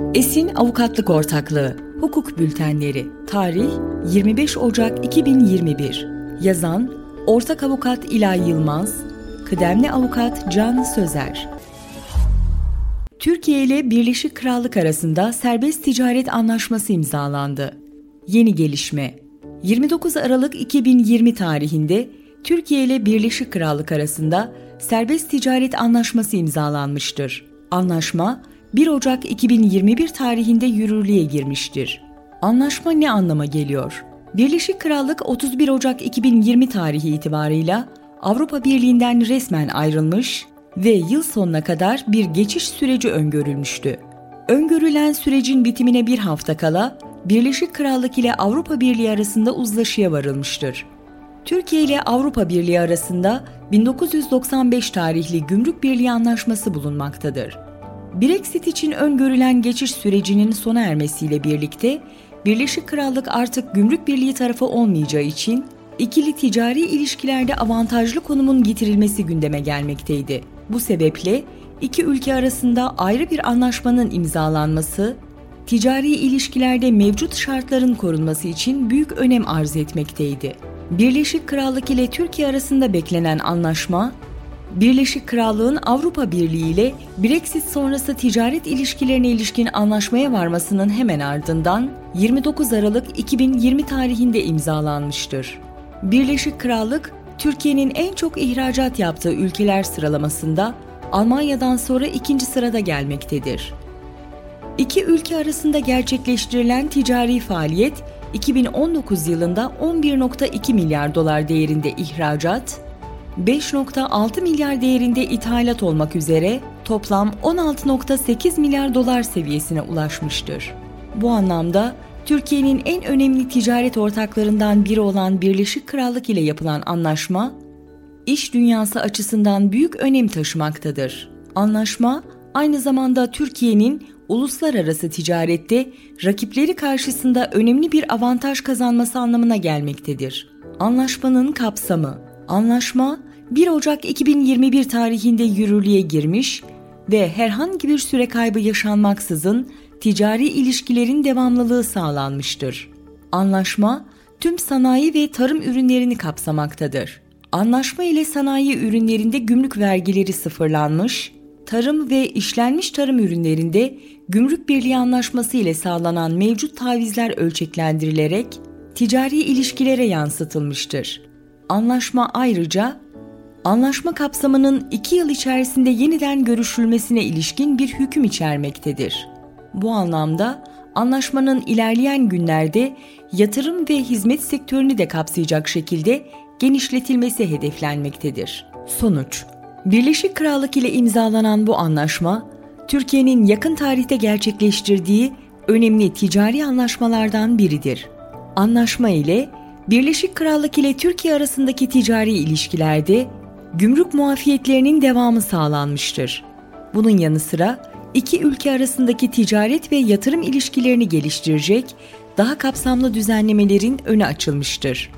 Esin Avukatlık Ortaklığı. Hukuk Bültenleri. Tarih 25 Ocak 2021 Yazan Ortak Avukat İlay Yılmaz. Kıdemli Avukat Can Sözer. Türkiye ile Birleşik Krallık arasında serbest ticaret anlaşması imzalandı. Yeni gelişme. 29 Aralık 2020 tarihinde Türkiye ile Birleşik Krallık arasında serbest ticaret anlaşması imzalanmıştır. Anlaşma 1 Ocak 2021 tarihinde yürürlüğe girmiştir. Anlaşma ne anlama geliyor? Birleşik Krallık 31 Ocak 2020 tarihi itibarıyla Avrupa Birliği'nden resmen ayrılmış ve yıl sonuna kadar bir geçiş süreci öngörülmüştü. Öngörülen sürecin bitimine bir hafta kala Birleşik Krallık ile Avrupa Birliği arasında uzlaşıya varılmıştır. Türkiye ile Avrupa Birliği arasında 1995 tarihli Gümrük Birliği Anlaşması bulunmaktadır. Brexit için öngörülen geçiş sürecinin sona ermesiyle birlikte Birleşik Krallık artık Gümrük Birliği tarafı olmayacağı için ikili ticari ilişkilerde avantajlı konumun getirilmesi gündeme gelmekteydi. Bu sebeple iki ülke arasında ayrı bir anlaşmanın imzalanması, ticari ilişkilerde mevcut şartların korunması için büyük önem arz etmekteydi. Birleşik Krallık ile Türkiye arasında beklenen anlaşma, Birleşik Krallığın Avrupa Birliği ile Brexit sonrası ticaret ilişkilerine ilişkin anlaşmaya varmasının hemen ardından 29 Aralık 2020 tarihinde imzalanmıştır. Birleşik Krallık, Türkiye'nin en çok ihracat yaptığı ülkeler sıralamasında Almanya'dan sonra ikinci sırada gelmektedir. İki ülke arasında gerçekleştirilen ticari faaliyet 2019 yılında 11.2 milyar dolar değerinde ihracat, 5.6 milyar değerinde ithalat olmak üzere toplam 16.8 milyar dolar seviyesine ulaşmıştır. Bu anlamda Türkiye'nin en önemli ticaret ortaklarından biri olan Birleşik Krallık ile yapılan anlaşma, iş dünyası açısından büyük önem taşımaktadır. Anlaşma, aynı zamanda Türkiye'nin uluslararası ticarette rakipleri karşısında önemli bir avantaj kazanması anlamına gelmektedir. Anlaşmanın kapsamı Anlaşma 1 Ocak 2021 tarihinde yürürlüğe girmiş ve herhangi bir süre kaybı yaşanmaksızın ticari ilişkilerin devamlılığı sağlanmıştır. Anlaşma tüm sanayi ve tarım ürünlerini kapsamaktadır. Anlaşma ile sanayi ürünlerinde gümrük vergileri sıfırlanmış, tarım ve işlenmiş tarım ürünlerinde Gümrük Birliği Anlaşması ile sağlanan mevcut tavizler ölçeklendirilerek ticari ilişkilere yansıtılmıştır. Anlaşma ayrıca anlaşma kapsamının iki yıl içerisinde yeniden görüşülmesine ilişkin bir hüküm içermektedir. Bu anlamda anlaşmanın ilerleyen günlerde yatırım ve hizmet sektörünü de kapsayacak şekilde genişletilmesi hedeflenmektedir. Sonuç Birleşik Krallık ile imzalanan bu anlaşma, Türkiye'nin yakın tarihte gerçekleştirdiği önemli ticari anlaşmalardan biridir. Anlaşma ile Birleşik Krallık ile Türkiye arasındaki ticari ilişkilerde gümrük muafiyetlerinin devamı sağlanmıştır. Bunun yanı sıra iki ülke arasındaki ticaret ve yatırım ilişkilerini geliştirecek daha kapsamlı düzenlemelerin önü açılmıştır.